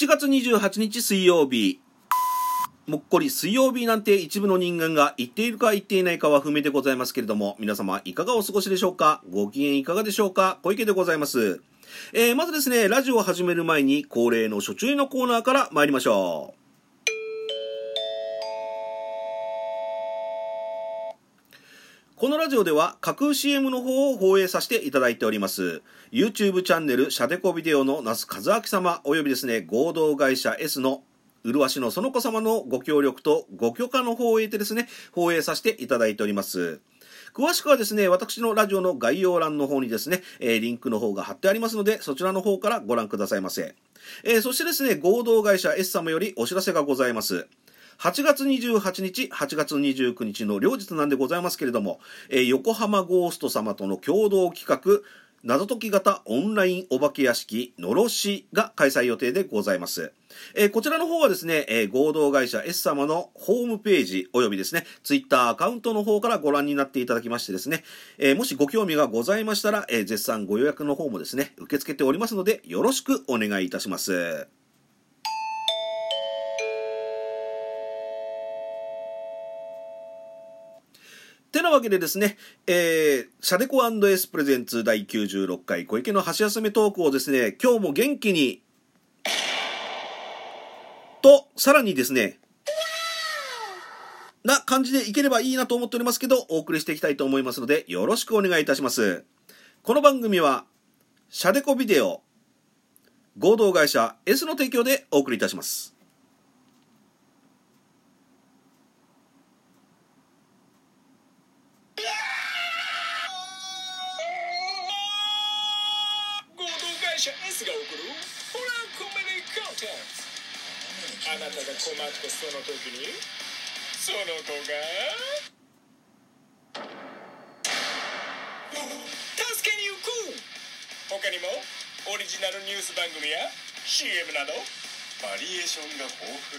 7月28日水曜日。もっこり水曜日なんて一部の人間が言っているか言っていないかは不明でございますけれども、皆様いかがお過ごしでしょうか？ご機嫌いかがでしょうか？小池でございます。えー、まずですね、ラジオを始める前に恒例の初注意のコーナーから参りましょう。このラジオでは架空 CM の方を放映させていただいております。YouTube チャンネル、シャデコビデオの那須和明様、およびですね、合同会社 S の麗しの園子様のご協力とご許可の方を得てですね、放映させていただいております。詳しくはですね、私のラジオの概要欄の方にですね、リンクの方が貼ってありますので、そちらの方からご覧くださいませ。えー、そしてですね、合同会社 S 様よりお知らせがございます。8月28日、8月29日の両日なんでございますけれども、えー、横浜ゴースト様との共同企画、謎解き型オンラインお化け屋敷のろしが開催予定でございます。えー、こちらの方はですね、えー、合同会社 S 様のホームページおよびですね、ツイッターアカウントの方からご覧になっていただきましてですね、えー、もしご興味がございましたら、え絶賛ご予約の方もですね、受け付けておりますので、よろしくお願いいたします。てなわけでですね、えー、シャデコ &S プレゼンツ第96回小池の箸休めトークをですね、今日も元気に、と、さらにですね、な感じでいければいいなと思っておりますけど、お送りしていきたいと思いますので、よろしくお願いいたします。この番組は、シャデコビデオ、合同会社 S の提供でお送りいたします。あなたが困ったその時にその子が助けに行く。他にもオリジナルニュース番組や CM などバリエーションが豊富。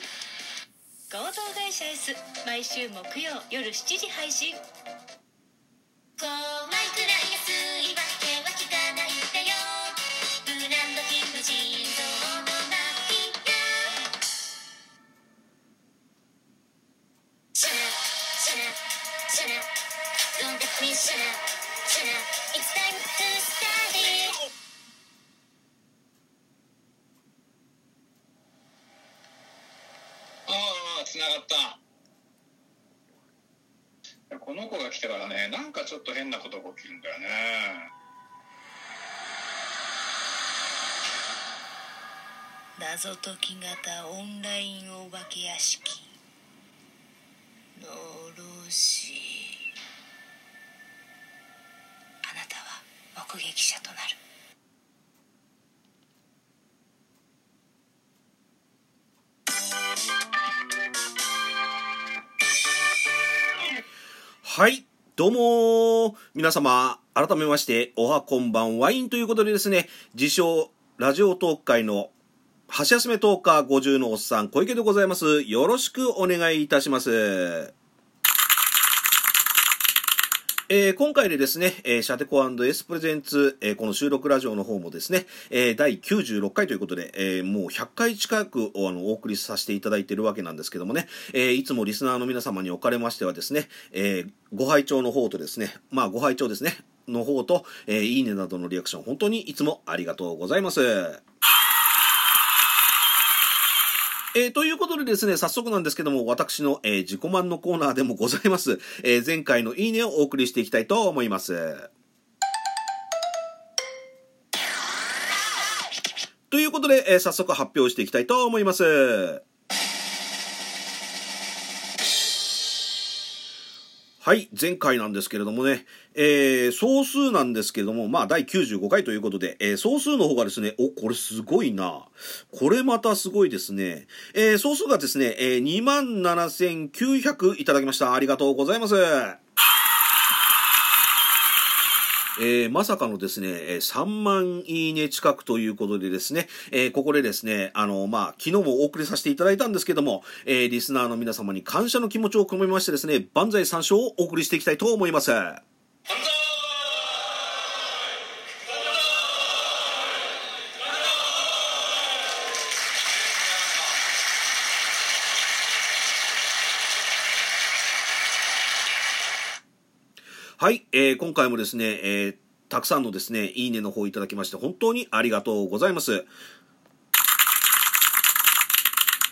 合同会社 S 毎週木曜夜7時配信つながった。この子が来てからねなんかちょっと変なことが起きるんだよね。謎解き型オンラインお化け屋敷。のろし。あなたは目撃者となる。はい。どうも皆様、改めまして、おはこんばんワインということでですね、自称、ラジオトーク会の、箸休めトーカー50のおっさん、小池でございます。よろしくお願いいたします。えー、今回でですね、えー、シャテコ &S プレゼンツ、えー、この収録ラジオの方もですね、えー、第96回ということで、えー、もう100回近くおあのお送りさせていただいているわけなんですけどもね、えー、いつもリスナーの皆様におかれましてはですね、えー、ご拝聴の方とですね、まあご拝聴ですね、の方と、えー、いいねなどのリアクション、本当にいつもありがとうございます。えー、ということでですね、早速なんですけども、私の、えー、自己満のコーナーでもございます、えー、前回のいいねをお送りしていきたいと思います。ということで、えー、早速発表していきたいと思います。はい、前回なんですけれどもね、えー、総数なんですけれども、まあ、第95回ということで、えー、総数の方がですね、お、これすごいな。これまたすごいですね。えー、総数がですね、えー、27,900いただきました。ありがとうございます。えー、まさかのですね、3万いいね近くということでですね、えー、ここでですね、あの、まあ、昨日もお送りさせていただいたんですけども、えー、リスナーの皆様に感謝の気持ちを込めましてですね、万歳三唱をお送りしていきたいと思います。はい、えー今回もですね、えーたくさんのですね、いいねの方いただきまして、本当にありがとうございます。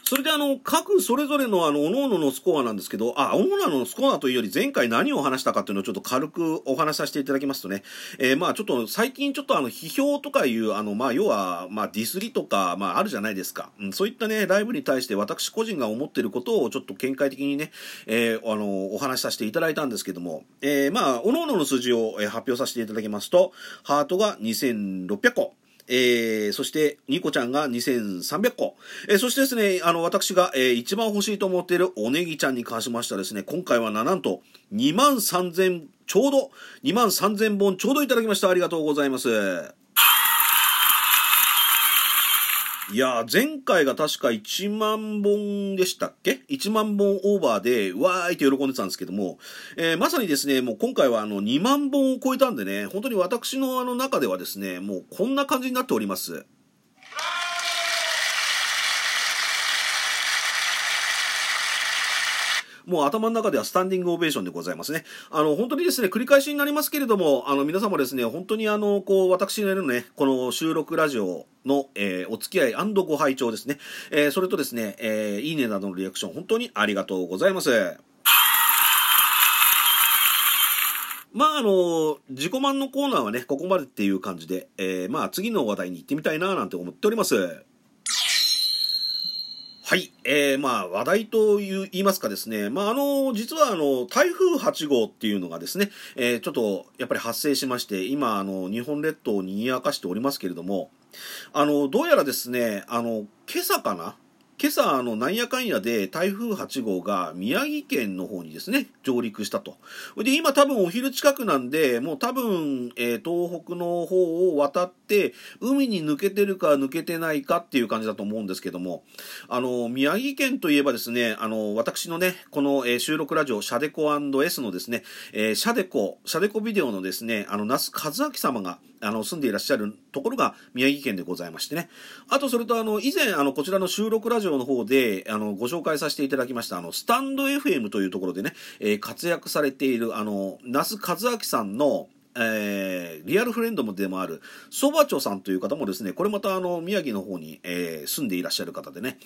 それであの、各それぞれのあの、各々のスコアなんですけど、あ、各々のスコアというより前回何を話したかっていうのをちょっと軽くお話しさせていただきますとね、えーまあちょっと最近ちょっとあの、批評とかいう、あの、まあ要は、まあディスりとか、まああるじゃないですか。うん、そういったね、ライブに対して私個人が思っていることをちょっと見解的にね、えーあの、お話しさせていただいたんですけども、えーまあ、各々の数字を発表させていただきますと、ハートが2600個、えー、そして、ニコちゃんが2300個。えー、そしてですね、あの、私が、えー一番欲しいと思っているおネギちゃんに関しましてはですね、今回はな、なんと、2万3000、ちょうど、2万3000本ちょうどいただきました。ありがとうございます。いやー、前回が確か1万本でしたっけ ?1 万本オーバーで、わーいって喜んでたんですけども、えーまさにですね、もう今回はあの2万本を超えたんでね、本当に私のあの中ではですね、もうこんな感じになっております。もう頭の中ではスタンディングオベーションでございますね。あの、本当にですね、繰り返しになりますけれども、あの、皆様ですね、本当にあの、こう、私のね、この収録ラジオの、えーお付き合いご拝聴ですね。えーそれとですね、えーいいねなどのリアクション、本当にありがとうございます。まああの、自己満のコーナーはね、ここまでっていう感じで、えーまあ次の話題に行ってみたいななんて思っております。はい。えー、まあ、話題と言いますかですね。まあ、あの、実はあの、台風8号っていうのがですね、えーちょっと、やっぱり発生しまして、今、あの、日本列島を賑やかしておりますけれども、あの、どうやらですね、あの、今朝かな？今朝、あの、なんやかんやで台風8号が宮城県の方にですね、上陸したと。で、今多分お昼近くなんで、もう多分、えー東北の方を渡って、海に抜けてるか抜けてないかっていう感じだと思うんですけども、あの、宮城県といえばですね、あの、私のね、この、えー収録ラジオ、シャデコ &S のですね、えーシャデコ、シャデコビデオのですね、あの、那須和明様が、あの、住んでいらっしゃるところが宮城県でございましてね。あと、それと、あの、以前、あの、こちらの収録ラジオの方で、あの、ご紹介させていただきました、あの、スタンド FM というところでね、えー活躍されている、あの、那須和明さんの、えーリアルフレンドもでもある、そばちょさんという方もですね、これまたあの、宮城の方に、えー住んでいらっしゃる方でね、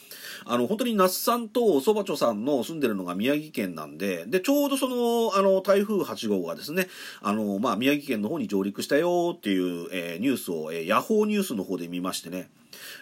あの、本当に那須さんとそばちょさんの住んでるのが宮城県なんで、で、ちょうどその、あの、台風8号がですね、あの、まあ、宮城県の方に上陸したよっていう、えーニュースを、えーヤホーニュースの方で見ましてね、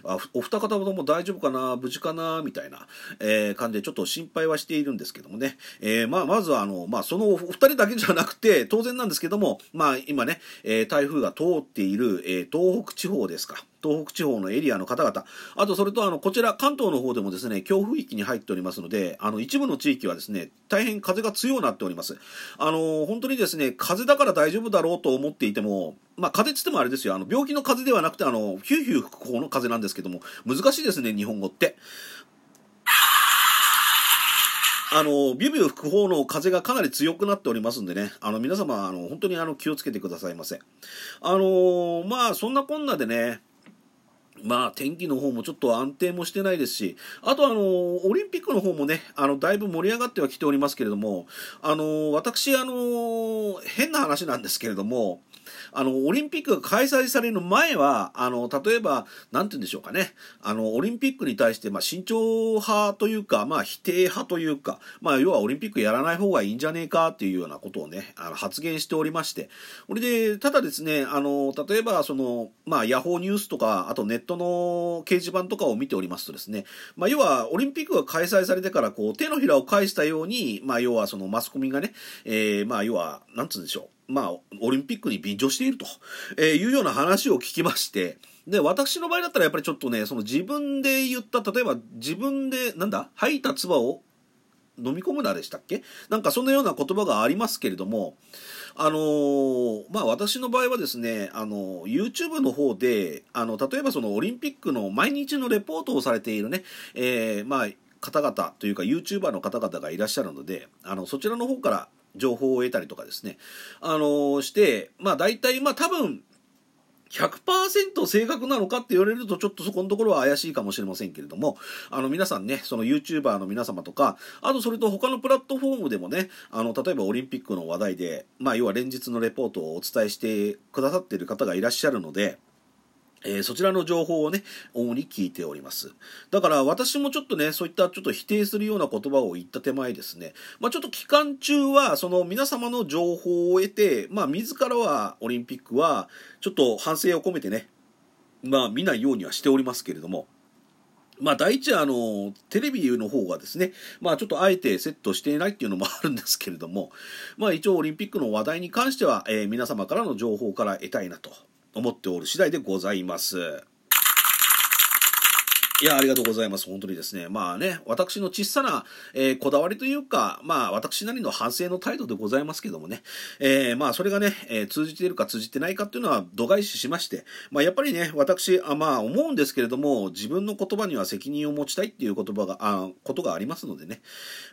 あお二方とも大丈夫かな？無事かな？みたいな、えー感じでちょっと心配はしているんですけどもね。えーまあ、まずはあの、まあ、そのお二人だけじゃなくて、当然なんですけども、まあ、今ね、えー台風が通っている、え東北地方ですか。東北地方のエリアの方々。あと、それと、あの、こちら、関東の方でもですね、強風域に入っておりますので、あの、一部の地域はですね、大変風が強くなっております。あの、本当にですね、風だから大丈夫だろうと思っていても、まあ、風っつってもあれですよ、あの、病気の風邪ではなくて、あの、ヒューヒュー吹く方の風なんですけども、難しいですね、日本語って。あの、ビュービュー吹く方の風がかなり強くなっておりますんでね、あの、皆様、あの、本当にあの、気をつけてくださいませ。あのまあ、そんなこんなでね、まあ、天気の方もちょっと安定もしてないですし、あとあの、オリンピックの方もね、あの、だいぶ盛り上がってはきておりますけれども、あの、私、あの、変な話なんですけれども、あの、オリンピックが開催される前は、あの、例えば、なんて言うんでしょうかね、あの、オリンピックに対して、まあ、慎重派というか、まあ、否定派というか、まあ、要はオリンピックやらない方がいいんじゃねえかっていうようなことをね、あの、発言しておりまして、これで、ただですね、あの、例えば、その、まあ、ヤホーニュースとか、あとネットの掲示板とかを見ておりますとですね、まあ、要は、オリンピックが開催されてから、こう、手のひらを返したように、まあ、要は、その、マスコミがね、えーまあ、要は、なんつうんでしょう、まあ、オリンピックに便乗していると、えいうような話を聞きまして、で、私の場合だったらやっぱりちょっとね、その自分で言った、例えば自分で、なんだ、吐いた唾を飲み込むなでしたっけ？なんかそんなような言葉がありますけれども、あのーまあ私の場合はですね、あの、YouTube の方で、あの、例えばそのオリンピックの毎日のレポートをされているね、えーまあ、方々というか YouTuber の方々がいらっしゃるので、あの、そちらの方から情報を得たりとかですね、あのして、まあ大体、まあ多分、100%正確なのかって言われるとちょっとそこのところは怪しいかもしれませんけれども、あの皆さんね、その YouTuber の皆様とか、あとそれと他のプラットフォームでもね、あの、例えばオリンピックの話題で、まあ要は連日のレポートをお伝えしてくださっている方がいらっしゃるので、えー、そちらの情報をね、主に聞いております。だから私もちょっとね、そういったちょっと否定するような言葉を言った手前ですね、まあちょっと期間中は、その皆様の情報を得て、まあ自らはオリンピックは、ちょっと反省を込めてね、まあ見ないようにはしておりますけれども、まあ、第一は、あの、テレビの方がですね、まあ、ちょっとあえてセットしていないっていうのもあるんですけれども、まあ、一応オリンピックの話題に関しては、えー、皆様からの情報から得たいなと。思っておる次第でございます。いや、ありがとうございます。本当にですね。まあね、私の小さな、えー、こだわりというか、まあ私なりの反省の態度でございますけどもね、えー、まあそれがね、えー、通じているか通じてないかっていうのは度外視しまして、まあやっぱりね、私、あまあ思うんですけれども、自分の言葉には責任を持ちたいっていう言葉が、あことがありますのでね。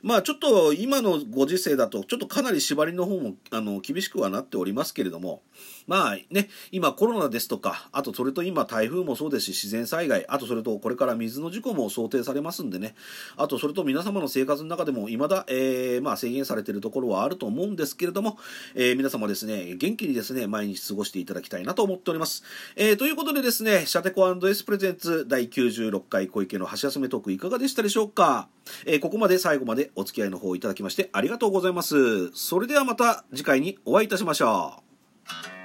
まあちょっと今のご時世だと、ちょっとかなり縛りの方も、あの、厳しくはなっておりますけれども、まあね、今コロナですとか、あとそれと今台風もそうですし、自然災害、あとそれとこれから水の事故も想定されますんでね、あとそれと皆様の生活の中でも未だ、えー、まあ制限されているところはあると思うんですけれども、えー、皆様ですね、元気にですね、毎日過ごしていただきたいなと思っております。えー、ということでですね、シャテコ &S プレゼンツ第96回小池の橋休めトークいかがでしたでしょうか、えー、ここまで最後までお付き合いの方いただきましてありがとうございます。それではまた次回にお会いいたしましょう。